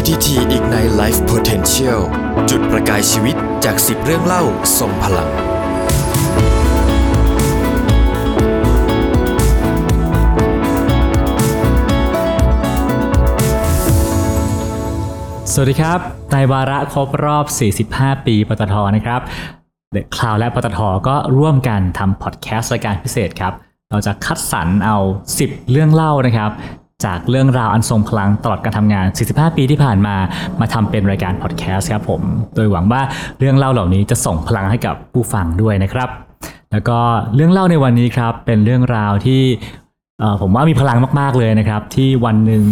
PTT Ignite Life Potential จุดประกายชีวิตจาก 10 เรื่องเล่าทรงพลัง สวัสดีครับ ในวาระครบรอบ 45 ปีปตทนะครับเด e c คลาวและปตทก็ร่วมกันทำพอดแคสต์รายการพิเศษครับ เราจะคัดสรรเอา 10 เรื่องเล่านะครับ จากเรื่องราวอันทรงพลังตลอดการทำงาน 45 ปีที่ผ่านมา มาทำเป็นรายการพอดแคสต์ครับผม โดยหวังว่าเรื่องเล่าเหล่านี้จะส่งพลังให้กับผู้ฟังด้วยนะครับ แล้วก็เรื่องเล่าในวันนี้ครับ เป็นเรื่องราวที่ผมว่ามีพลังมากๆเลยนะครับ ที่วันหนึ่ง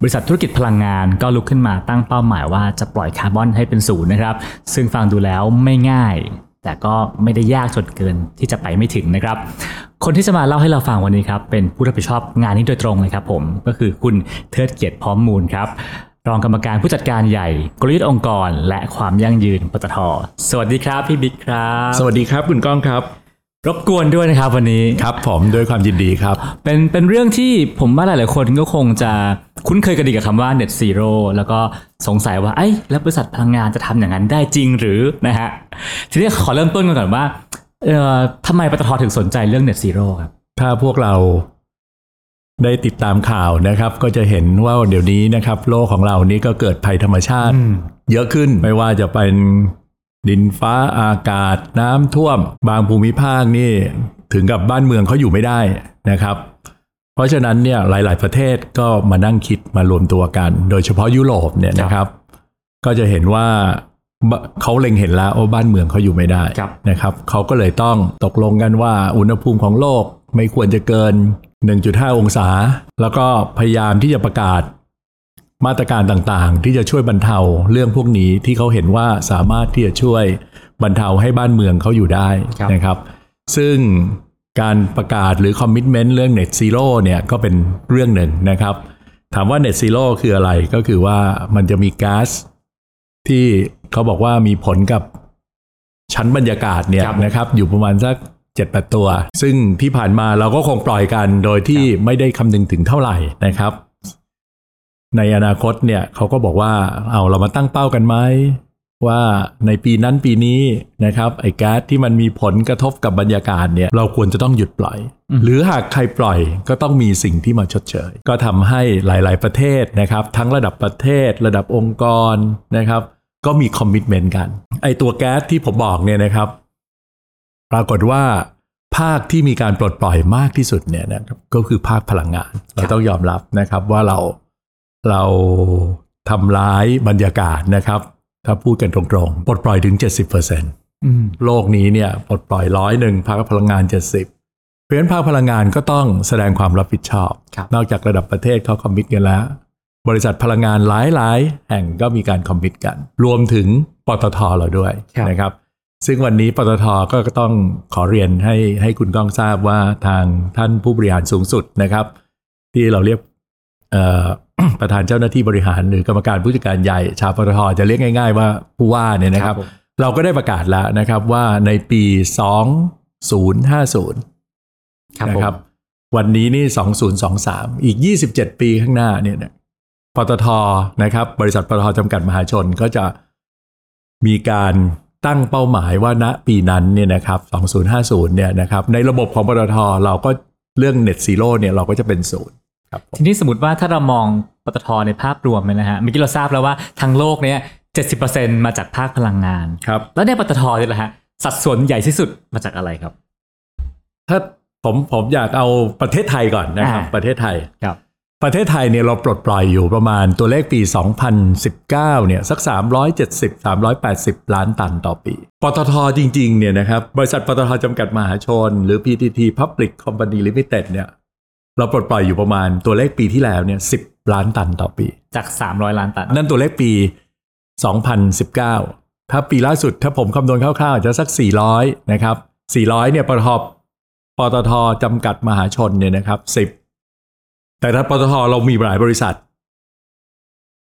บริษัทธุรกิจพลังงานก็ลุกขึ้นมาตั้งเป้าหมายว่าจะปล่อยคาร์บอนให้เป็นศูนย์นะครับ ซึ่งฟังดูแล้วไม่ง่าย แต่ก็ไม่ได้ยากจนเกินที่จะไปไม่ถึงนะครับ คนที่จะมาเล่าให้เราฟังวันนี้ครับเป็นผู้รับผิดชอบงานนี้โดยตรงเลยครับผมก็คือคุณเทิดเกียรติพร้อมมูลครับรองกรรมการผู้จัดการใหญ่กลยุทธ์องค์กร และความยั่งยืนปตทสวัสดีครับพี่บิ๊กครับ สวัสดีครับคุณก้องครับ รบกวนด้วยนะครับวันนี้ครับ ผมด้วยความยินดีครับ เป็นเป็นเรื่องที่ผมว่าหลาย ๆ คนก็คงจะคุ้นเคยกันดีกับคำว่า net zero แล้วก็สงสัยว่าไอ้ยแล้วบริษัทพลังงานจะทำอย่างนั้นได้จริงหรือนะฮะทีนี้ขอเริ่มต้นกันก่อนว่า เอ่อทำไมปตทถึงสนใจเรื่อง net zero ครับ ถ้าพวกเราได้ติดตามข่าวนะครับ ก็จะเห็นว่าเดี๋ยวนี้นะครับ โลกของเรานี้ก็เกิดภัยธรรมชาติ เยอะขึ้นไม่ว่าจะเป็นดินฟ้าอากาศน้ำท่วม บางภูมิภาคนี่ถึงกับบ้านเมืองเขาอยู่ไม่ได้นะครับ เพราะฉะนั้นเนี่ยหลาย ๆ ประเทศก็มานั่งคิดมารวมตัวกัน โดยเฉพาะยุโรปเนี่ยนะครับ ก็จะเห็นว่าบ เขาเล็งเห็นแล้วว่าบ้านเมืองเขาอยู่ไม่ได้ครับนะครับเขาก็เลยต้องตกลงกันว่าอุณหภูมิของโลกไม่ควรจะเกิน 1.5 องศา แล้วก็พยายามที่จะประกาศมาตรการต่างๆ ที่จะช่วยบรรเทาเรื่องพวกนี้ที่เขาเห็นว่าสามารถที่จะช่วยบรรเทาให้บ้านเมืองเขาอยู่ได้ครับนะครับ ซึ่งการประกาศหรือคอมมิ t เมนต์เรื่อง Net Zero เนี่ยก็เป็นเรื่องหนึ่งนะครับ ถามว่า Net Zero คืออะไรก็คือว่ามันจะมีก๊าซ ที่เขาบอกว่ามีผลกับชั้นบรรยากาศเนี่ยครับนะครับ อยู่ประมาณสักเจ็ดแปดตัว ซึ่งที่ผ่านมาเราก็คงปล่อยกันโดยที่ไม่ได้คำนึงถึงเท่าไหร่นะครับ ในอนาคตเนี่ยเขาก็บอกว่าเอาเรามาตั้งเป้ากันไหมว่าในปีนั้นปีนี้นะครับไอ้แก๊สที่มันมีผลกระทบกับบรรยากาศเนี่ยเราควรจะต้องหยุดปล่อย หรือหากใครปล่อยก็ต้องมีสิ่งที่มาชดเชย ก็ทำให้หลาย ๆ ประเทศนะครับ ทั้งระดับประเทศ ระดับองค์กรนะครับ ก็มีคอมมิชเมนต์กัน ไอ้ตัวแก๊สที่ผมบอกเนี่ยนะครับ ปรากฏว่าภาคที่มีการปลดปล่อยมากที่สุดเนี่ยนะครับก็คือภาคพลังงาน เราต้องยอมรับนะครับว่าเราเราทำร้ายบรรยากาศนะครับ ถ้าพูดกันตรงๆ ปลดปล่อยถึง 70%อืมโลกนี้เนี่ยปลดปล่อยร้อยหนึ่งภาคพลังงาน 70เพราะฉะนั้นภาคพลังงานก็ต้องแสดงความรับผิดชอบครับนอกจากระดับประเทศเขาคอมมิตกันแล้ว บริษัทพลังงานหลายๆ แห่งก็มีการคอมมิตกัน รวมถึงปตทเราด้วยครับนะครับ ซึ่งวันนี้ปตทก็ต้องขอเรียนให้ให้คุณก้องทราบว่าทางท่านผู้บริหารสูงสุดนะครับ ที่เราเรียกเอ่อประธานเจ้าหน้าที่บริหารหรือกรรมการผู้จัดการใหญ่ชาวปตทจะเรียกง่าย ๆ ว่าผู้ว่าเนี่ยนะครับครับผมเราก็ได้ประกาศแล้วนะครับว่าในปี 2050ครับนะผมครับ วันนี้นี่ 2023 อีก 27 ปีข้างหน้าเนี่ยนะ ปตทนะครับ บริษัทปตทจำกัดมหาชนก็จะมีการตั้งเป้าหมายว่าณปีนั้นเนี่ยนะครับ 2050 เนี่ยนะครับ ในระบบของปตทเราก็เรื่อง Net Zero เนี่ยเราก็จะเป็นศูนย์ครับผมทีนี้สมมติว่าถ้าเรามองปตทในภาพรวมเลยนะฮะเมื่อกี้เราทราบแล้วว่าทั้งโลกเนี้ย70%มาจากภาคพลังงานครับ แล้วในปตทเนี่ยแหละฮะสัดส่วนใหญ่ที่สุดมาจากอะไรครับ ถ้าผมผมอยากเอาประเทศไทยก่อนนะครับอ่าประเทศไทยครับ ประเทศไทยเนี่ยเราปลดปล่อยอยู่ประมาณตัวเลขปี 2019 เนี่ยสัก 370 380 ล้านตันต่อปี ปตทจริงๆ เนี่ยนะครับบริษัทปตทจำกัดมหาชน หรือ PTT Public Company Limited เนี่ยเราปลดปล่อยอยู่ประมาณตัวเลขปีที่แล้วเนี่ย10 ล้านตันต่อปี จาก 300 ล้านตัน นั่นตัวเลขปี 2019 ถ้าปีล่าสุดถ้าผมคำนวณคร่าวๆอาจจะสัก 400 นะครับ 400 เนี่ยปตทปตทจำกัดมหาชนเนี่ยนะครับ10 แต่ถ้าปตทเรามีหลายบริษัท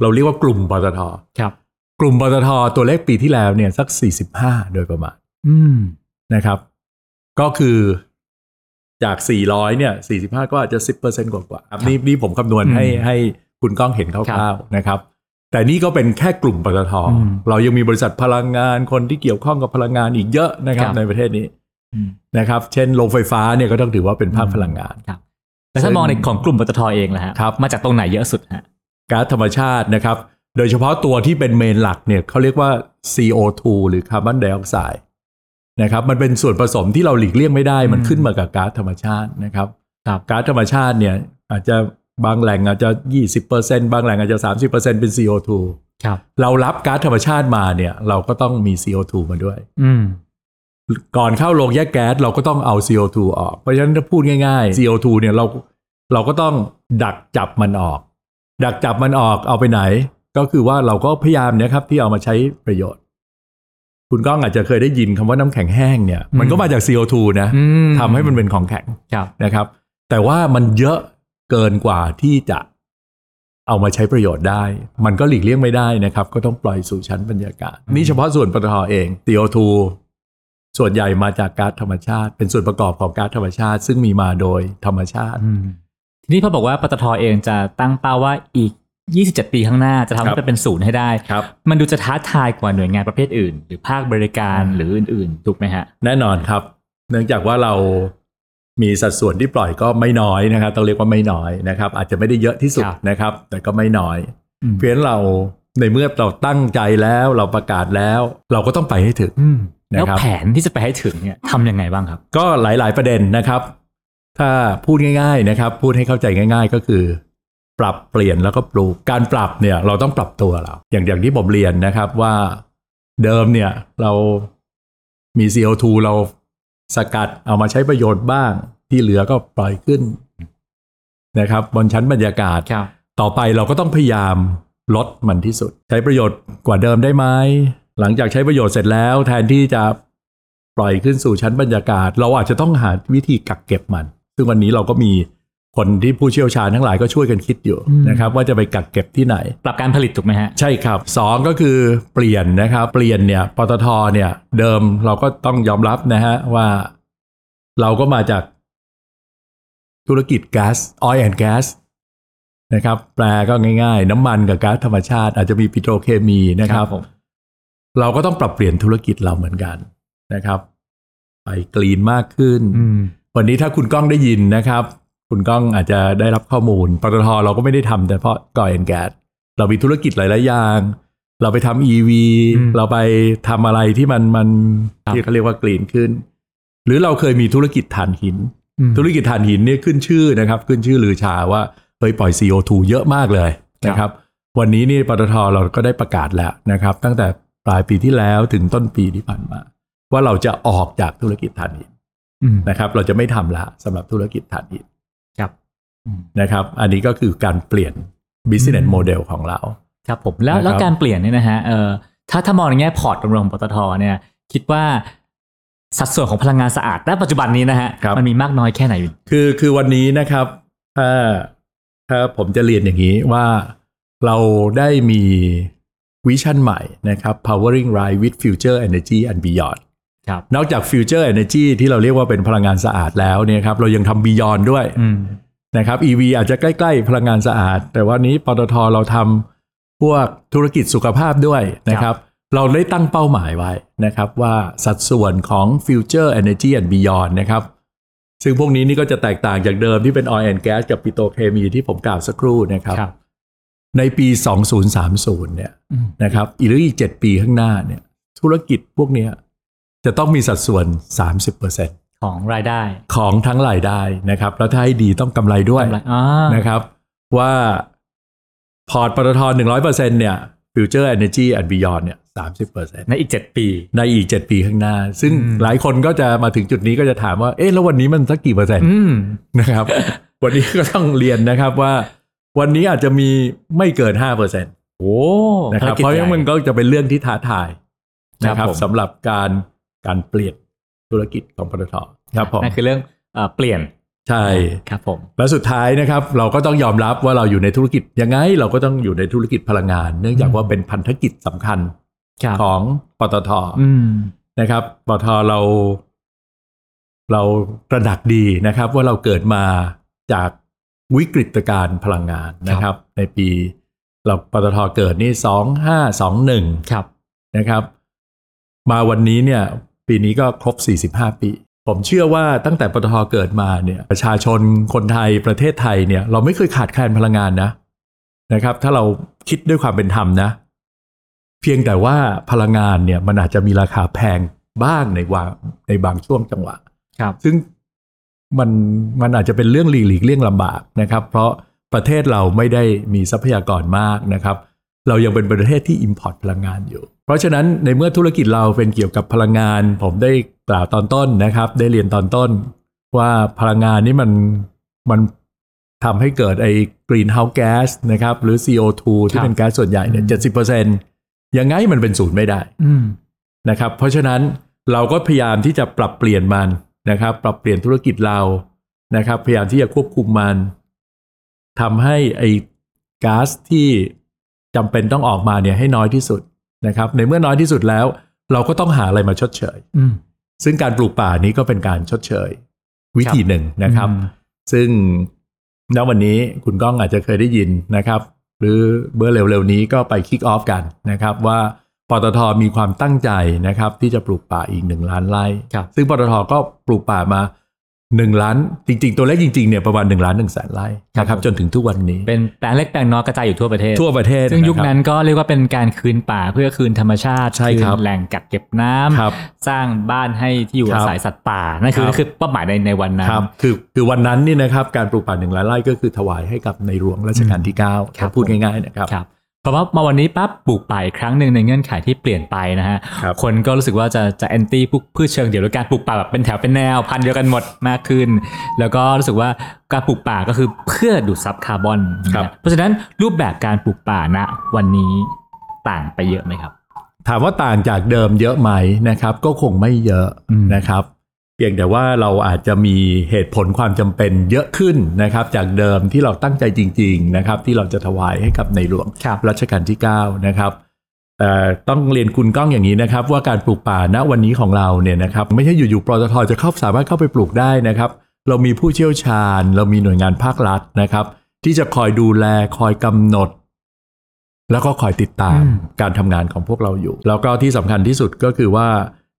เราเรียกว่ากลุ่มปตทครับ กลุ่มปตทตัวเลขปีที่แล้วเนี่ยสัก45โดยประมาณอืมนะครับ ก็คือจาก 400 เนี่ย 45 ก็อาจจะ 10%กว่าๆครับนี่นี่ผมคำนวณให้อืมให้คุณก้องเห็นคครัร่าวบๆนะครับ แต่นี่ก็เป็นแค่กลุ่มปตทอืมเรายังมีบริษัทพลังงานคนที่เกี่ยวข้องกับพลังงานอีกเยอะนะครับครับในประเทศนี้อืมนะครับ เช่นโรงไฟฟ้าเนี่ยก็ต้องถือว่าเป็นภาคพลังงานครับ แล้วถ้ามองในของกลุ่มปตทเองล่ะฮะครับมาจากตรงไหนเยอะสุดฮะก๊าซธรรมชาตินะครับ โดยเฉพาะตัวที่เป็นเมนหลักเนี่ยเขาเรียกว่า CO2 หรือคาร์บอนไดออกไซด์นะครับ มันเป็นส่วนผสมที่เราหลีกเลี่ยงไม่ได้ มันอืมขึ้นมากับก๊าซธรรมชาตินะครับครับก๊าซธรรมชาติเนี่ยอาจจะบางแหล่งอาจจะ 20%บางแหล่งอาจจะ 30%เป็น CO2 ครับเรารับก๊าซธรรมชาติมาเนี่ย เราก็ต้องมี CO2 มาด้วยอืม ก่อนเข้าโรงแยกแก๊สเราก็ต้องเอา CO2 ออก เพราะฉะนั้นถ้าพูดง่ายๆ CO2 เนี่ยเราเราก็ต้องดักจับมันออก ดักจับมันออกเอาไปไหน ก็คือว่าเราก็พยายามเนี่ยครับที่เอามาใช้ประโยชน์ คุณก้องอาจจะเคยได้ยินคำว่าน้ำแข็งแห้งเนี่ย มันก็มาจาก CO2 นะอืมทำให้มันเป็นของแข็งครับนะครับ แต่ว่ามันเยอะเกินกว่าที่จะเอามาใช้ประโยชน์ได้ มันก็หลีกเลี่ยงไม่ได้นะครับ ก็ต้องปล่อยสู่ชั้นบรรยากาศ นี่เฉพาะส่วนปตทเอง CO2 ส่วนใหญ่มาจากก๊าซธรรมชาติ เป็นส่วนประกอบของก๊าซธรรมชาติ ซึ่งมีมาโดยธรรมชาติอืมทีนี้พอบอกว่าปตทเองจะตั้งเป้าว่าอีก 27 ปีข้างหน้าจะทำครัให้บมันเป็นศูนย์ให้ได้ครับมันดูจะท้าทายกว่าหน่วยงานประเภทอื่น หรือภาคบริการหรืออื่นๆถูกไหมฮะ แน่นอนครับ เนื่องจากว่าเรามีสัดส่วนที่ปล่อยก็ไม่น้อยนะครับ ต้องเรียกว่าไม่น้อยนะครับ อาจจะไม่ได้เยอะที่สุดครับนะครับ แต่ก็ไม่น้อยอืมเพราะฉะนั้นเราในเมื่อเราตั้งใจแล้วเราประกาศแล้ว เราก็ต้องไปให้ถึงอืมนะครับ แล้วแผนที่จะไปให้ถึงเนี่ยทำยังไงบ้างครับ ก็หลาย ๆ ประเด็นนะครับ ถ้าพูดง่าย ๆนะครับ พูดให้เข้าใจง่าย ๆ ก็คือ ปรับเปลี่ยนแล้วก็ปลูกการปรับเนี่ย เราต้องปรับตัวเรา อย่างอย่างที่ผมเรียนนะครับว่าเดิมเนี่ยเรามี CO2 เราสกัดเอามาใช้ประโยชน์บ้าง ที่เหลือก็ปล่อยขึ้นนะครับ บนชั้นบรรยากาศครับต่อไปเราก็ต้องพยายามลดมันที่สุด ใช้ประโยชน์กว่าเดิมได้ไหม หลังจากใช้ประโยชน์เสร็จแล้ว แทนที่จะปล่อยขึ้นสู่ชั้นบรรยากาศ เราอาจจะต้องหาวิธีกักเก็บมัน ซึ่งวันนี้เราก็มีคนที่ผู้เชี่ยวชาญทั้งหลายก็ช่วยกันคิดอยู่อืมนะครับว่าจะไปกักเก็บที่ไหน ปรับการผลิตถูกไหมฮะ ใช่ครับสองก็คือเปลี่ยนนะครับ เปลี่ยนเนี่ยปตทเนี่ยเดิมเราก็ต้องยอมรับนะฮะว่า เราก็มาจากธุรกิจก๊าซ oil and gas นะครับแปลก็ง่าย ๆ น้ำมันกับก๊าซธรรมชาติ อาจจะมีปิโตรเคมีนะครับครับผม เราก็ต้องปรับเปลี่ยนธุรกิจเราเหมือนกันนะครับ ไปกรีนมากขึ้นอืมวันนี้ถ้าคุณก้องได้ยินนะครับ คุณก้องอาจจะได้รับข้อมูลปตทเราก็ไม่ได้ทำแต่เพราะก่อเอ็นแกสเรามีธุรกิจหลาย ๆ อย่าง เราไปทำ EV อืมเราไปทำอะไรที่มันมันครับที่เขาเรียกว่ากรีนขึ้น หรือเราเคยมีธุรกิจถ่านหินอืมธุรกิจถ่านหินเนี่ยขึ้นชื่อนะครับ ขึ้นชื่อลือชาว่าเคยปล่อย CO2 เยอะมากเลยนะครับ วันนี้นี่ปตทเราก็ได้ประกาศแล้วนะครับ ตั้งแต่ ปลายปีที่แล้วถึงต้นปีที่ผ่านมา ว่าเราจะออกจากธุรกิจถ่านหินอืมนะครับ เราจะไม่ทำละสำหรับธุรกิจถ่านหินครับอืมนะครับ อันนี้ก็คือการเปลี่ยน business model ของเรา ครับผมแล้วนะครับแล้วการเปลี่ยนเนี่ยนะฮะเอ่อถ้าถ้ามองในแง่พอร์ตรวมๆของปตทเนี่ย คิดว่าสัดส่วนของพลังงานสะอาดณปัจจุบันนี้นะฮะครับมันมีมากน้อยแค่ไหน คือคือวันนี้นะครับถ้าถ้าผมจะเรียนอย่างนี้ว่าเราได้มี วิชั่นใหม่นะครับ powering right with future energy and beyond ครับนอกจาก future energy ที่เราเรียกว่าเป็นพลังงานสะอาดแล้วเนี่ยครับเรายังทำ beyond ด้วยอืมนะครับ EV อาจจะใกล้ ๆ พลังงานสะอาด แต่วันนี้ปตทเราทำพวกธุรกิจสุขภาพด้วยนะครับ เราได้ตั้งเป้าหมายไว้นะครับว่าสัดส่วนของ Future Energy and Beyond นะครับซึ่งพวกนี้นี่ก็จะแตกต่างจากเดิมที่เป็น Oil and Gas กับปิโตรเคมีที่ผมกล่าวสักครู่นะครับครับ ในปี 2030 เนี่ยอืมนะครับอีกหรืออีก 7 ปีข้างหน้าเนี่ย ธุรกิจพวกเนี้ยจะต้องมีสัดส่วน 30%ของรายได้ของทั้งรายได้นะครับ แล้วถ้าให้ดีต้องกำไรด้วยกำไรอ่านะครับ ว่าพอร์ตปตทหนึ่งร้อยเปอร์เซ็นเนี่ย Future Energy and Beyond เนี่ยสามสิบเปอร์เซ็นในอีกเจ็ดปี ในอีกเจ็ดปีข้างหน้า ซึ่งอืมหลายคนก็จะมาถึงจุดนี้ก็จะถามว่า เอ๊ะแล้ววันนี้มันสักกี่เปอร์เซ็นต์อืมนะครับ วันนี้ก็ต้องเรียนนะครับว่า วันนี้อาจจะมีไม่เกินห้าเปอร์เซ็นต์โอ้นะครับภกิจเพราะใหญ่งั้นมันก็จะเป็นเรื่องที่ท้าทายนะคครัรับบผมสำหรับการการเปลี่ยนธุรกิจของปตทครับผมนั่นคือเรื่องเอ่อเปลี่ยนใช่ครับผมแล้วสุดท้ายนะครับ เราก็ต้องยอมรับว่าเราอยู่ในธุรกิจยังไง เราก็ต้องอยู่ในธุรกิจพลังงาน เนื่องจากว่าเป็นพันธกิจสำคัญครับของปตทอืมนะครับปตทเรา เราตระหนักดีนะครับ ว่าเราเกิดมาจาก วิกฤตการณ์พลังงานนะครับ ในปีเราปตทเกิดนี่สองห้าสองหนึ่งครับนะครับ มาวันนี้เนี่ย ปีนี้ก็ครบ45ปี ผมเชื่อว่าตั้งแต่ปตทเกิดมาเนี่ย ประชาชนคนไทยประเทศไทยเนี่ย เราไม่เคยขาดแคลนพลังงานนะนะครับ ถ้าเราคิดด้วยความเป็นธรรมนะ เพียงแต่ว่าพลังงานเนี่ยมันอาจจะมีราคาแพงบ้างในวางในบางช่วงจังหวะ ครับ ซึ่ง มันมันอาจจะเป็นเรื่องหลีกหลีกเลี่ยงลำบากนะครับ เพราะประเทศเราไม่ได้มีทรัพยากรมากนะครับ เรายังเป็นประเทศที่ import พลังงานอยู่ เพราะฉะนั้นในเมื่อธุรกิจเราเป็นเกี่ยวกับพลังงาน ผมได้กล่าวตอนต้นนะครับ ได้เรียนตอนต้น ว่าพลังงานนี่มันมันทำให้เกิดไอ้ greenhouse gas นะครับ หรือ CO2 คที่รับเป็นแก๊สส่วนใหญ่เนี่ยเจ็ดสิบเปอร์เซ็นต์ยังไงมันเป็นศูนย์ไม่ได้อืมนะครับ เพราะฉะนั้นเราก็พยายามที่จะปรับเปลี่ยนมัน นะครับ ปรับเปลี่ยนธุรกิจเรานะครับ พยายามที่จะควบคุมมันทำให้ไอ้ก๊าซที่จำเป็นต้องออกมาเนี่ยให้น้อยที่สุดนะครับ ในเมื่อน้อยที่สุดแล้ว เราก็ต้องหาอะไรมาชดเชยอืมซึ่งการปลูกป่านี้ก็เป็นการชดเชย วิธีหนึ่งนะครับอืมซึ่งณวันนี้คุณก้องอาจจะเคยได้ยินนะครับ หรือเมื่อเร็วๆนี้ก็ไปคิกออฟกันนะครับว่า ปตทมีความตั้งใจนะครับ ที่จะปลูกป่าอีกหนึ่งล้านไร่ครับซึ่งปตทก็ปลูกป่ามาหนึ่งล้าน จริง ๆ ตัวเลขจริงๆเนี่ยประมาณหนึ่งล้านหนึ่งแสนไร่นะครับจนถึงทุกวันนี้ เป็นแปลงเล็กแปลงน้อยกระจายอยู่ทั่วประเทศทั่วประเทศ ซึ่งยุคะรับนั้นก็เรียกว่าเป็นการคืนป่าเพื่อคืนธรรมชาติใช่ครับคืนแหล่งกักเก็บน้ำครับสร้างบ้านให้ที่อยู่ครัอาบศัยสัตว์ป่านั่นคือครับนั่นคือเป้าหมายในในวันนั้นครับคือคือวันนั้นนี่นะครับการปลูกป่าหนึ่งล้านไร่ก็คือถวายให้กับในหลวงรัชกาลที่9ครับพูดง่ายๆนะครับครับเพราะว่ามาวันนี้ปั๊บปลูกป่าอีกครั้งหนึ่งในเงื่อนไขที่เปลี่ยนไปนะฮะครับคนก็รู้สึกว่าจะจะแอนตี้พวกพืชเชิงเดี่ยวหรือการปลูกป่าแบบเป็นแถวเป็นแนวพันธุ์เดียวกันหมดมากขึ้น แล้วก็รู้สึกว่าการปลูกป่าก็คือเพื่อดูดซับคาร์บอนครับนะเพราะฉะนั้นรูปแบบการปลูกป่าณวันนี้ต่างไปเยอะไหมครับ ถามว่าต่างจากเดิมเยอะไหมนะครับ ก็คงไม่เยอะอืมนะครับ เพียงแต่ว่าเราอาจจะมีเหตุผลความจำเป็นเยอะขึ้นนะครับ จากเดิมที่เราตั้งใจจริง ๆนะครับ ที่เราจะถวายให้กับในหลวงครับรัชกาลที่9นะครับแต่ต้องเรียนคุณก้องอย่างนี้นะครับ ว่าการปลูกป่าณวันนี้ของเราเนี่ยนะครับ ไม่ใช่อยู่ๆปตทจะเข้าสามารถเข้าไปปลูกได้นะครับ เรามีผู้เชี่ยวชาญ เรามีหน่วยงานภาครัฐนะครับ ที่จะคอยดูแลคอยกำหนด แล้วก็คอยติดตามอืมการทำงานของพวกเราอยู่ แล้วก็ที่สำคัญที่สุดก็คือว่า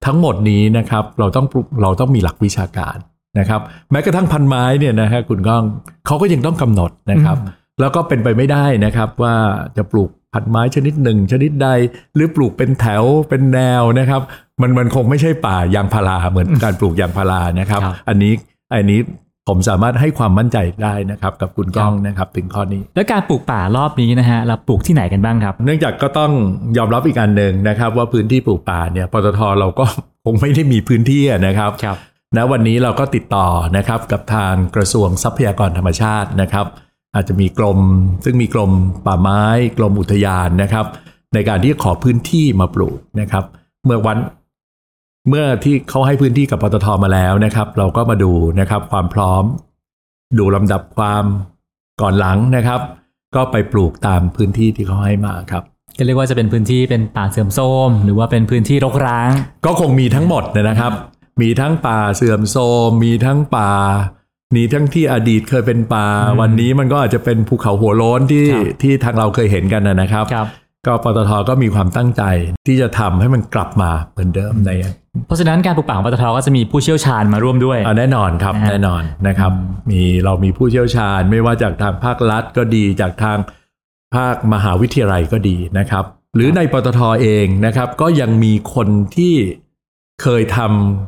ทั้งหมดนี้นะครับเราต้องปลูกเราต้องมีหลักวิชาการนะครับ แม้กระทั่งพันไม้เนี่ยนะฮะคุณก้องเขาก็ยังต้องกำหนดนะครับ แล้วก็เป็นไปไม่ได้นะครับว่าจะปลูกพันไม้ชนิดหนึ่ง ชนิดใด หรือปลูกเป็นแถวเป็นแนวนะครับ มันมันคงไม่ใช่ป่ายางพาราเหมือนการปลูกยางพารานะครับครับอันนี้อันนี้ ผมสามารถให้ความมั่นใจได้นะครับกับคุณก้องนะครับถึงข้อนี้ แล้วการปลูกป่ารอบนี้นะฮะเราปลูกที่ไหนกันบ้างครับ เนื่องจากก็ต้องยอมรับอีกอันหนึ่งนะครับ ว่าพื้นที่ปลูกป่าเนี่ยปตทเราก็คงไม่ได้มีพื้นที่อะนะครับครับณวันนี้เราก็ติดต่อนะครับกับทางกระทรวงทรัพยากรธรรมชาตินะครับ อาจจะมีกรม ซึ่งมีกรมป่าไม้กรมอุทยานนะครับ ในการที่จะขอพื้นที่มาปลูกนะครับ เมื่อวัน เมื่อที่เขาให้พื้นที่กับปตทมาแล้วนะครับ เราก็มาดูนะครับความพร้อม ดูลำดับความก่อนหลังนะครับ ก็ไปปลูกตามพื้นที่ที่เขาให้มาครับก็เรียกว่าจะเป็นพื้นที่เป็นป่าเสื่อมโทรมหรือว่าเป็นพื้นที่รกร้าง ก็คงมีทั้งหมดนะครับ มีทั้งป่าเสื่อมโทรมมีทั้งป่ามีทั้งที่อดีตเคยเป็นป่าอืมวันนี้มันก็อาจจะเป็นภูเขาหัวโล้นที่ครับที่ทางเราเคยเห็นกันนะนะครับครับ ก็ปตทก็มีความตั้งใจที่จะทำให้มันกลับมาเหมือนเดิมใน เพราะฉะนั้นการปลูกป่าของปตทก็จะมีผู้เชี่ยวชาญมาร่วมด้วยอ่าแน่นอนครับนะฮะแน่นอนนะครับ มีเรามีผู้เชี่ยวชาญไม่ว่าจากทางภาครัฐก็ดีจากทางภาคมหาวิทยาลัยก็ดีนะครับ หรือในปตทเองนะครับ ก็ยังมีคนที่เคยท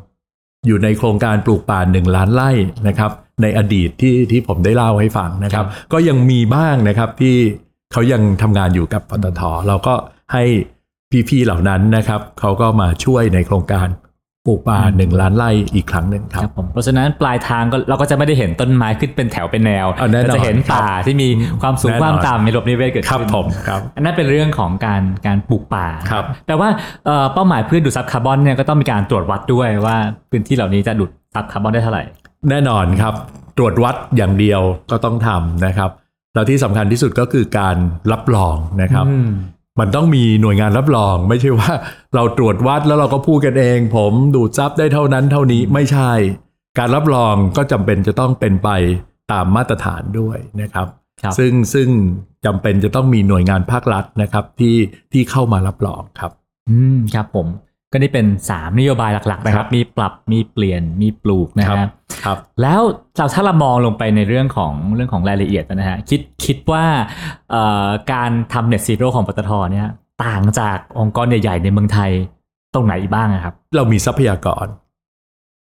ำอยู่ในโครงการปลูกป่าหนึ่งล้านไร่นะครับ ในอดีตที่ที่ผมได้เล่าให้ฟังนะครับ ก็ยังมีบ้างนะครับที่ เขายังทำงานอยู่กับปตทเราก็ให้พี่ๆเหล่านั้นนะครับเขาก็มาช่วยในโครงการปลูกป่าหนึ่งล้านไร่อีกครั้งหนึ่งคครัรับบผมเพราะฉะนั้นปลายทางก็เราก็จะไม่ได้เห็นต้นไม้ขึ้นเป็นแถวเป็นแนวอ่าแน่นอนแต่จะเห็นป่าที่มีความสูงแน่นอนความต่ำมีระบบนิเวศเกิดครับขึ้นผมครับอันนั้นเป็นเรื่องของการการปลูกป่าครับแปลว่าเอ่อเป้าหมายเพื่อดูดซับคาร์บอนเนี่ยก็ต้องมีการตรวจวัดด้วยว่าพื้นที่เหล่านี้จะดูดซับคาร์บอนได้เท่าไหร่ แน่นอนครับ ตรวจวัดอย่างเดียวก็ต้องทำนะครับ แล้วที่สำคัญที่สุดก็คือการรับรองนะครับอืมมันต้องมีหน่วยงานรับรอง ไม่ใช่ว่าเราตรวจวัดแล้วเราก็พูดกันเอง ผมดูดซับได้เท่านั้นเท่านี้ไม่ใช่ การรับรองก็จำเป็นจะต้องเป็นไปตามมาตรฐานด้วยนะครับครับซึ่งซึ่งจำเป็นจะต้องมีหน่วยงานภาครัฐนะครับที่ที่เข้ามารับรองครับ อืมครับผม ก็นี่เป็น 3 นโยบายหลักๆนะครับ มีปรับมีเปลี่ยนมีปลูกนะครัฮะบครับ แล้วเราถ้าเรามองลงไปในเรื่องของเรื่องของรายละเอียดนะฮะคิดคิดว่าเอ่อการทำเน็ตซีโร่ของปตทเนี่ยต่างจากองค์กรใหญ่ ๆ ในเมืองไทยตรงไหนบ้างอะครับ เรามีทรัพยากร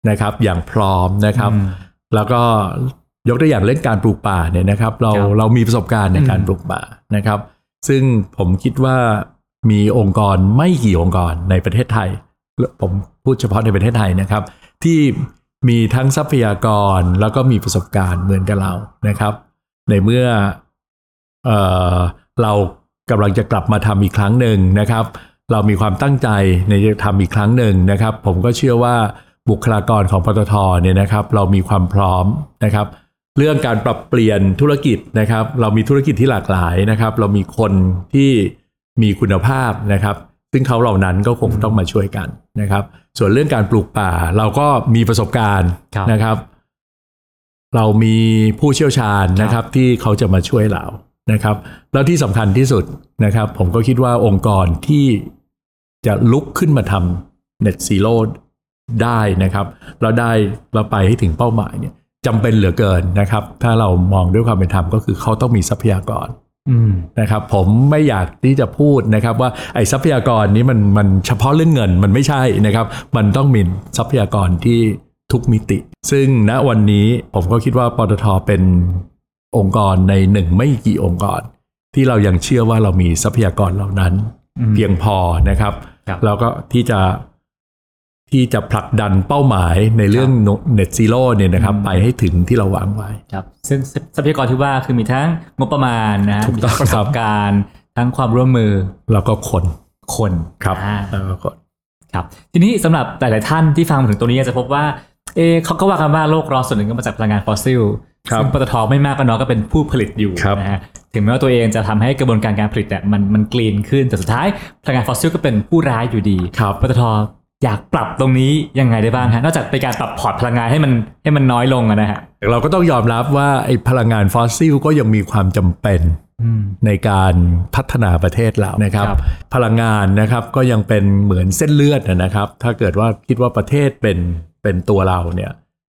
นะครับ อย่างพร้อมนะครับอืมแล้วก็ยกตัวอย่างเรื่องการปลูกป่าเนี่ยนะครับ เราครับเรามีประสบการณ์ในการอืมปลูกป่านะครับ ซึ่งผมคิดว่า มีองค์กรไม่กี่องค์กรในประเทศไทย ผมพูดเฉพาะในประเทศไทยนะครับ ที่มีทั้งทรัพยากรแล้วก็มีประสบการณ์เหมือนกับเรานะครับ ในเมื่อเออเรากำลังจะกลับมาทำอีกครั้งหนึ่งนะครับ เรามีความตั้งใจในจะทำอีกครั้งหนึ่งนะครับ ผมก็เชื่อว่าบุคลากรของปตทเนี่ยนะครับ เรามีความพร้อมนะครับ เรื่องการปรับเปลี่ยนธุรกิจนะครับ เรามีธุรกิจที่หลากหลายนะครับ เรามีคนที่ มีคุณภาพนะครับ ซึ่งเขาเหล่านั้นก็คงต้องมาช่วยกันนะครับ ส่วนเรื่องการปลูกป่าเราก็มีประสบการณ์ครับนะครับ เรามีผู้เชี่ยวชาญนะครับ ที่เขาจะมาช่วยเรานะครับ แล้วที่สำคัญที่สุดนะครับ ผมก็คิดว่าองค์กรที่จะลุกขึ้นมาทำ Net Zero ได้นะครับแล้วได้เราไปให้ถึงเป้าหมายเนี่ยจำเป็นเหลือเกินนะครับ ถ้าเรามองด้วยความเป็นธรรมก็คือเขาต้องมีทรัพยากรอืม นะครับผมไม่อยากที่จะพูดนะครับว่าไอ้ทรัพยากรนี้มันมันเฉพาะเรื่องเงินมันไม่ใช่นะครับ มันต้องมีทรัพยากรที่ทุกมิติ ซึ่งณวันนี้ผมก็คิดว่าปตทเป็นองค์กรในหนึ่งไม่กี่องค์กร ที่เรายังเชื่อว่าเรามีทรัพยากรเหล่านั้นอืมเพียงพอนะครับครับแล้วก็ที่จะ ที่จะผลักดันเป้าหมายในเรื่อง Net Zero เนี่ยนะครับอืมไปให้ถึงที่เราวางไว้ครับซึ่งทรัพยากรที่ว่าคือมีทั้งงบประมาณนะฮะถูกมีต้องทั้งประสครับบการณ์ทั้งความร่วมมือ แล้วก็คนคนครับอ่าแล้วก็คนครับ ทีนี้สำหรับหลาย ๆ ท่านที่ฟังมาถึงตรงนี้จะพบว่าเอ๊ะเขาก็ว่ากันว่าโลกร้อนส่วนหนึ่งก็มาจากพลังงานฟอสซิลครับซึ่งปตทไม่มากก็น้อยก็เป็นผู้ผลิตอยู่ครับนะฮะถึงแม้ว่าตัวเองจะทำให้กระบวนการการผลิตเนี่ยมันมัน clean ขึ้นแต่สุดท้ายพลังงานฟอสซิลก็เป็นผู้ร้ายอยู่ดีครับปตท อยากปรับตรงนี้ยังไงได้บ้างฮะนอกจากเป็นการปรับ port พลังงานให้มันให้มันน้อยลงอะนะฮะเราก็ต้องยอมรับว่าไอ้พลังงานฟอสซิลก็ยังมีความจำเป็นอืมในการพัฒนาประเทศเรานะครับครับพลังงานนะครับก็ยังเป็นเหมือนเส้นเลือดนะครับ ถ้าเกิดว่าคิดว่าประเทศเป็นเป็นตัวเราเนี่ย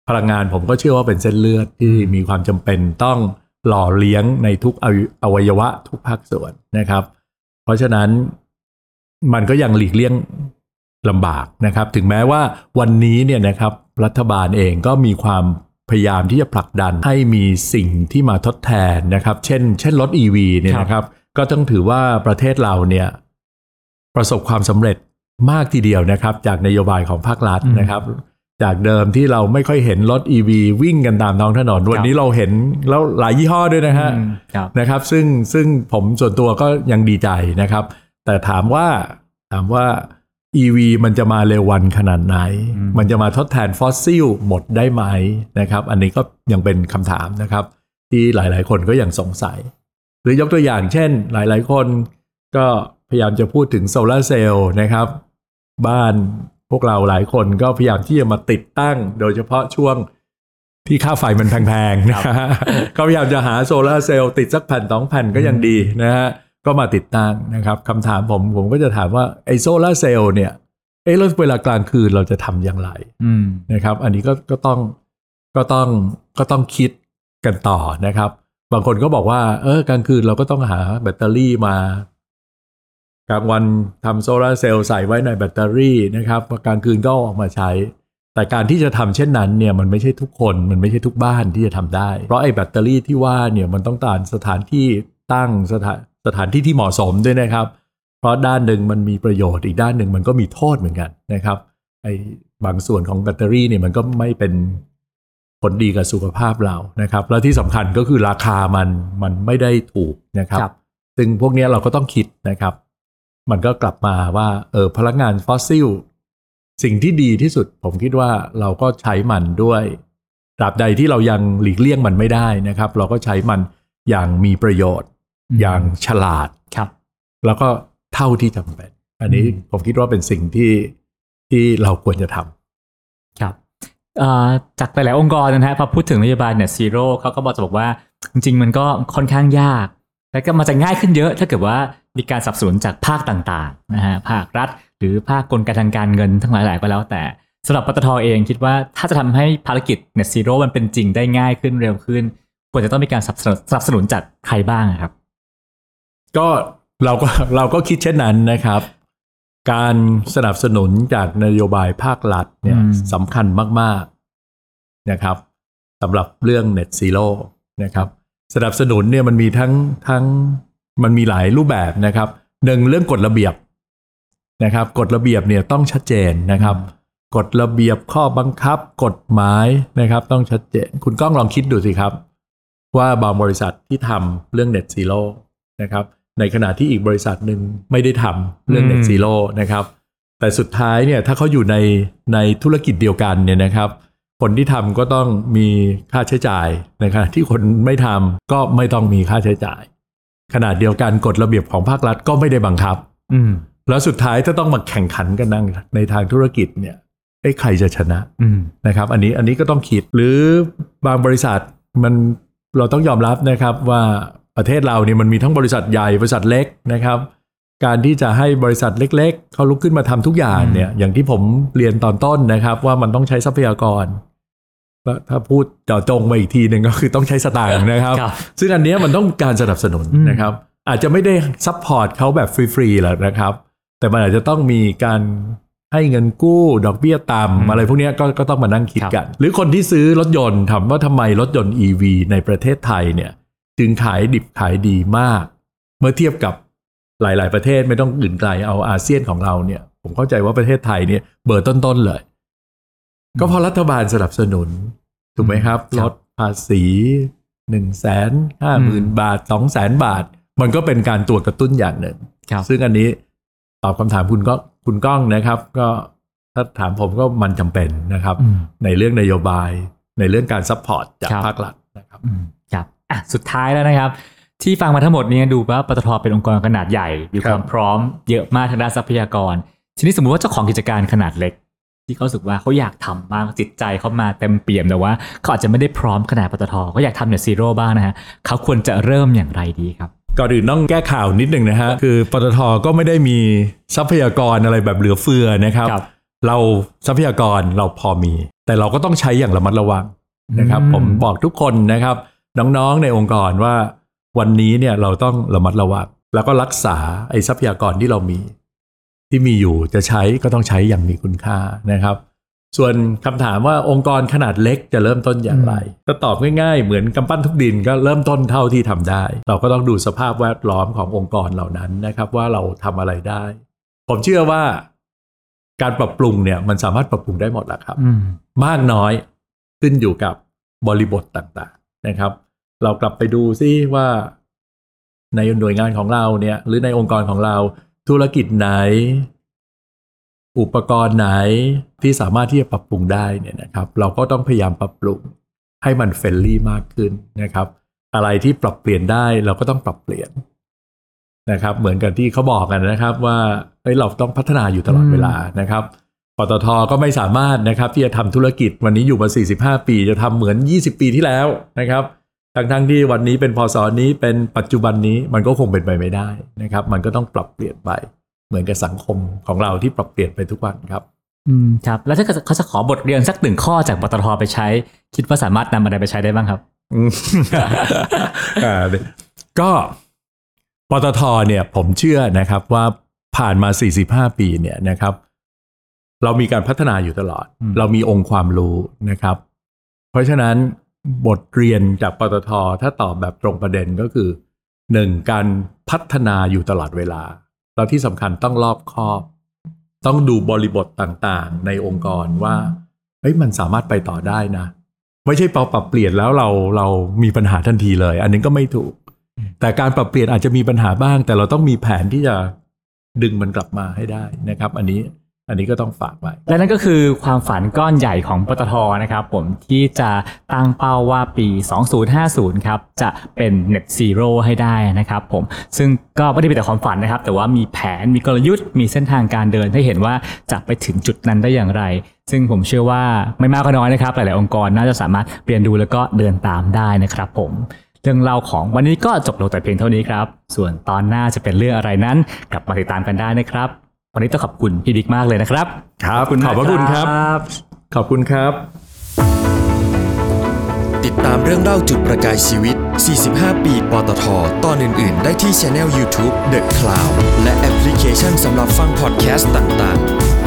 พลังงานผมก็เชื่อว่าเป็นเส้นเลือดที่มีความจำเป็นต้องหล่อเลี้ยงในทุกอวัยอวัยวะทุกภาคส่วนนะครับ เพราะฉะนั้นมันก็ยังหลีกเลี่ยง ลำบากนะครับ ถึงแม้ว่าวันนี้เนี่ยนะครับรัฐบาลเองก็มีความพยายามที่จะผลักดันให้มีสิ่งที่มาทดแทนนะครับ เช่น เช่นรถ EV เนี่ยนะครับ ก็ต้องถือว่าประเทศเราเนี่ยประสบความสำเร็จมากทีเดียวนะครับ จากนโยบายของภาครัฐอืมนะครับ จากเดิมที่เราไม่ค่อยเห็นรถ EV วิ่งกันตามท้องถนนวันนี้เราเห็นแล้วหลายยี่ห้อด้วยนะฮะอืมครับนะครับ ซึ่งซึ่งผมส่วนตัวก็ยังดีใจนะครับ แต่ถามว่าถามว่า EV มันจะมาเร็ววันขนาดไหนอืมมันจะมาทดแทนฟอสซิลหมดได้ไหมนะครับ อันนี้ก็ยังเป็นคำถามนะครับ ที่หลายๆ คนก็ยังสงสัย หรือยกตัวอย่างเช่น หลายๆ คนก็พยายามจะพูดถึงโซลาร์เซลล์นะครับ บ้านพวกเราหลายคนก็พยายามที่จะมาติดตั้ง โดยเฉพาะช่วงที่ค่าไฟมันแพงๆนะฮะก็พยายามจะหาโซลาร์เซลล์ติดสักแผ่นสองแผ่นก็ยังดีนะฮะ ก็มาติดตั้งนะครับคำถามผมผมก็จะถามว่าไอ้โซลาร์เซลล์เนี่ยเอ๊ะแล้วเวลากลางคืนเราจะทำอย่างไรอืมนะครับ อันนี้ก็ก็ต้องก็ต้องก็ต้องคิดกันต่อนะครับ บางคนก็บอกว่า เออกลางคืนเราก็ต้องหาแบตเตอรี่มากลางวันทำโซลาร์เซลล์ใส่ไว้ในแบตเตอรี่นะครับพอกลางคืนก็เอาออกมาใช้ แต่การที่จะทำเช่นนั้นเนี่ยมันไม่ใช่ทุกคนมันไม่ใช่ทุกบ้านที่จะทำได้ เพราะไอ้แบตเตอรี่ที่ว่าเนี่ยมันต้องการสถานที่ตั้งสถาน สถานที่ที่เหมาะสมด้วยนะครับ เพราะด้านหนึ่งมันมีประโยชน์อีกด้านหนึ่งมันก็มีโทษเหมือนกันนะครับไอ้บางส่วนของแบตเตอรี่เนี่ยมันก็ไม่เป็นผลดีกับสุขภาพเรานะครับ แล้วที่สำคัญก็คือราคามันมันไม่ได้ถูกนะครับครับซึ่งพวกเนี้ยเราก็ต้องคิดนะครับ มันก็กลับมาว่าเออพลังงานฟอสซิลสิ่งที่ดีที่สุดผมคิดว่าเราก็ใช้มันด้วยตราบใดที่เรายังหลีกเลี่ยงมันไม่ได้นะครับ เราก็ใช้มันอย่างมีประโยชน์ อืมอย่างฉลาดครับ แล้วก็เท่าที่จำเป็น อันนี้อืมผมคิดว่าเป็นสิ่งที่ที่เราควรจะทำครับเอ่อจากหลาย ๆ องค์กรนะฮะพอพูดถึงนโยบาย Net Zero เขาก็บอกจะบอกว่า จริง ๆ มันก็ค่อนข้างยาก แล้วก็มันจะง่ายขึ้นเยอะ ถ้าเกิดว่ามีการสนับสนุนจากภาคต่าง ๆ นะฮะภาครัฐ หรือภาคกลไกทางการเงินทั้งหลาย ๆ ก็แล้วแต่สำหรับปตทเองคิดว่าถ้าจะทำให้ภารกิจ Net Zero มันเป็นจริงได้ง่ายขึ้นเร็วขึ้น ควรจะต้องมีการสนับสนุนสนับสนุนจากใครบ้างอะครับ ก็เราก็เราก็คิดเช่นนั้นนะครับ การสนับสนุนจากนโยบายภาครัฐเนี่ยอืมสำคัญมาก ๆนะครับสำหรับเรื่อง Net Zero นะครับสนับสนุนเนี่ยมันมีทั้งทั้งมันมีหลายรูปแบบนะครับหนึ่งเรื่องกฎระเบียบนะครับกฎระเบียบเนี่ยต้องชัดเจนนะครับกฎระเบียบข้อบังคับกฎหมายนะครับ ต้องชัดเจน คุณก้องลองคิดดูสิครับ ว่าบางบริษัทที่ทำเรื่อง Net Zero นะครับ ในขณะที่อีกบริษัทหนึ่งไม่ได้ทำเรื่องอืม Net Zero นะครับ แต่สุดท้ายเนี่ยถ้าเขาอยู่ในในธุรกิจเดียวกันเนี่ยนะครับ คนที่ทำก็ต้องมีค่าใช้จ่ายในขณะที่คนไม่ทำก็ไม่ต้องมีค่าใช้จ่าย ขนาดเดียวกันกฎระเบียบของภาครัฐก็ไม่ได้บังคับ อืมแล้วสุดท้ายถ้าต้องมาแข่งขันกันนั่งในทางธุรกิจเนี่ยเอ้ใครจะชนะอืมนะครับ อันนี้อันนี้ก็ต้องคิดหรือบางบริษัทมันเราต้องยอมรับนะครับว่า ประเทศเราเนี่ยมันมีทั้งบริษัทใหญ่บริษัทเล็กนะครับ การที่จะให้บริษัทเล็ก ๆเขาลุกขึ้นมาทำทุกอย่างเนี่ยอย่างที่ผมเรียนตอนต้นนะครับ ว่ามันต้องใช้ทรัพยากรแล้วถ้าพูดเจาะจงมาอีกทีหนึ่งก็คือต้องใช้สตางค์นะครับครับซึ่งอันเนี้ยมันต้องการสนับสนุนอืมนะครับ อาจจะไม่ได้ support เขาแบบฟรีๆหรอกนะครับ แต่มันอาจจะต้องมีการให้เงินกู้ดอกเบี้ยต่ำอะไรพวกเนี้ยก็ก็ต้องมานั่งคิดกัน หรือคนที่ซื้อรถยนต์ถามว่าทำไมรถยนต์ EV ในประเทศไทยเนี่ย จึงขายดิบขายดีมาก เมื่อเทียบกับหลาย ๆ ประเทศไม่ต้องอื่นไกลเอาอาเซียนของเราเนี่ย ผมเข้าใจว่าประเทศไทยเนี่ยเบอร์ต้น ๆ เลย ก็เพราะรัฐบาลสนับสนุน ถูกไหมครับคลรับดภาษีหนึ่งแสนห้าหมื่นอืมบาทสองแสนบาท มันก็เป็นการตัวกระตุ้นอย่างหนึ่งครับซึ่งอันนี้ตอบคำถามคุณก็คุณก้องนะครับ ก็ถ้าถามผมก็มันจำเป็นนะครับอืมในเรื่องนโยบายในเรื่องการ support จากครับภาครัฐนะครับ อืมครับอะสุดท้ายแล้วนะครับ ที่ฟังมาทั้งหมดเนี้ยดูว่าปตทเป็นองค์กรขนาดใหญ่มีครับความพร้อมเยอะมากทางด้านทรัพยากร ทีนี้สมมุติว่าเจ้าของกิจการขนาดเล็ก ที่เขารู้สึกว่าเขาอยากทำมากจิตใจเขามาเต็มเปี่ยมแต่ว่าเขาอาจจะไม่ได้พร้อมขนาดปตทเขาอยากทำ Net Zero บ้างนะฮะเขาควรจะเริ่มอย่างไรดีครับก่อนอื่นต้องแก้ข่าวนิดหนึ่งนะฮะคือปตทก็ไม่ได้มีทรัพยากรอะไรแบบเหลือเฟือนะครับครับเราทรัพยากรเราพอมี แต่เราก็ต้องใช้อย่างระมัดระวังนะครับอืมผมบอกทุกคนนะครับ น้องๆในองค์กรว่าวันนี้เนี่ยเราต้องระมัดระวังแล้วก็รักษาไอ้ทรัพยากรที่เรามี ที่มีอยู่จะใช้ก็ต้องใช้อย่างมีคุณค่านะครับ ส่วนคำถามว่าองค์กรขนาดเล็กจะเริ่มต้นอย่างไรก็ตอบง่ายๆ เหมือนกำปั้นทุกดินก็เริ่มต้นเท่าที่ทำได้ เราก็ต้องดูสภาพแวดล้อมขององค์กรเหล่านั้นนะครับ ว่าเราทำอะไรได้ ผมเชื่อว่าการปรับปรุงเนี่ยมันสามารถปรับปรุงได้หมดแหละครับอืมมากน้อยขึ้นอยู่กับบริบทต่างๆนะครับ เรากลับไปดูซิว่าในหน่วยงานของเราเนี่ย หรือในองค์กรของเรา ธุรกิจไหน อุปกรณ์ไหนที่สามารถที่จะปรับปรุงได้เนี่ยนะครับ เราก็ต้องพยายามปรับปรุงให้มันเฟรนลี่มากขึ้นนะครับ อะไรที่ปรับเปลี่ยนได้เราก็ต้องปรับเปลี่ยนนะครับ เหมือนกันที่เขาบอกกันนะครับ ว่าเฮ้ยเราต้องพัฒนาอยู่ตลอดเวลานะครับปตทก็ไม่สามารถนะครับที่จะทำธุรกิจวันนี้อยู่มา 45 ปี จะทำเหมือน 20 ปีที่แล้วนะครับ ทั้งๆที่วันนี้เป็นพศนี้เป็นปัจจุบันนี้มันก็คงเป็นไปไม่ได้นะครับ มันก็ต้องปรับเปลี่ยนไป เหมือนกับสังคมของเราที่ปรับเปลี่ยนไปทุกวันครับ อืมครับ แล้วถ้าเกิดเขาจะขอบทเรียนสักหนึ่งข้อจากปตทไปใช้ คิดว่าสามารถนำอะไรไปใช้ได้บ้างครับอืมอ่าก็ปตทเนี่ยผมเชื่อนะครับว่าผ่านมา 45 ปีเนี่ยนะครับ เรามีการพัฒนาอยู่ตลอดอืมเรามีองค์ความรู้นะครับ เพราะฉะนั้น บทเรียนจากปตทถ้าตอบแบบตรงประเด็นก็คือหนึ่งการพัฒนาอยู่ตลอดเวลา แล้วที่สำคัญต้องรอบคอบ ต้องดูบริบทต่างๆ ในองค์กรว่าเฮ้ยมันสามารถไปต่อได้นะ ไม่ใช่ปรับเปลี่ยนแล้วเราเรามีปัญหาทันทีเลย อันนี้ก็ไม่ถูก แต่การปรับเปลี่ยนอาจจะมีปัญหาบ้าง แต่เราต้องมีแผนที่จะดึงมันกลับมาให้ได้นะครับ อันนี้ อันนี้ก็ต้องฝากไว้ และนั่นก็คือความฝันก้อนใหญ่ของปตทนะครับผมที่จะตั้งเป้าว่าปี 2050 ครับจะเป็น Net Zero ให้ได้นะครับผมซึ่งก็ไม่ได้เป็นแต่ความฝันนะครับ แต่ว่ามีแผนมีกลยุทธ์ มีเส้นทางการเดินให้เห็นว่าจะไปถึงจุดนั้นได้อย่างไร ซึ่งผมเชื่อว่าไม่มากก็น้อยนะครับ หลาย ๆ องค์กรน่าจะสามารถเรียนดูแล้วก็เดินตามได้นะครับผมเรื่องเล่าของวันนี้ก็จบลงแต่เพียงเท่านี้ครับ ส่วนตอนหน้าจะเป็นเรื่องอะไรนั้นกลับมาติดตามกันได้นะครับ วันนี้ต้องขอบคุณพี่บิ๊กมากเลยนะครับ ครับขอบพระคุณครับบขอบคุณครับ ติดตามเรื่องเล่าจุดประกายชีวิต 45 ปี ปตท ตอนอื่น ๆ ได้ที่ช anel YouTube The Cloud และแอปพลิเคชันสำหรับฟังพอดแคสต์ต่าง ๆ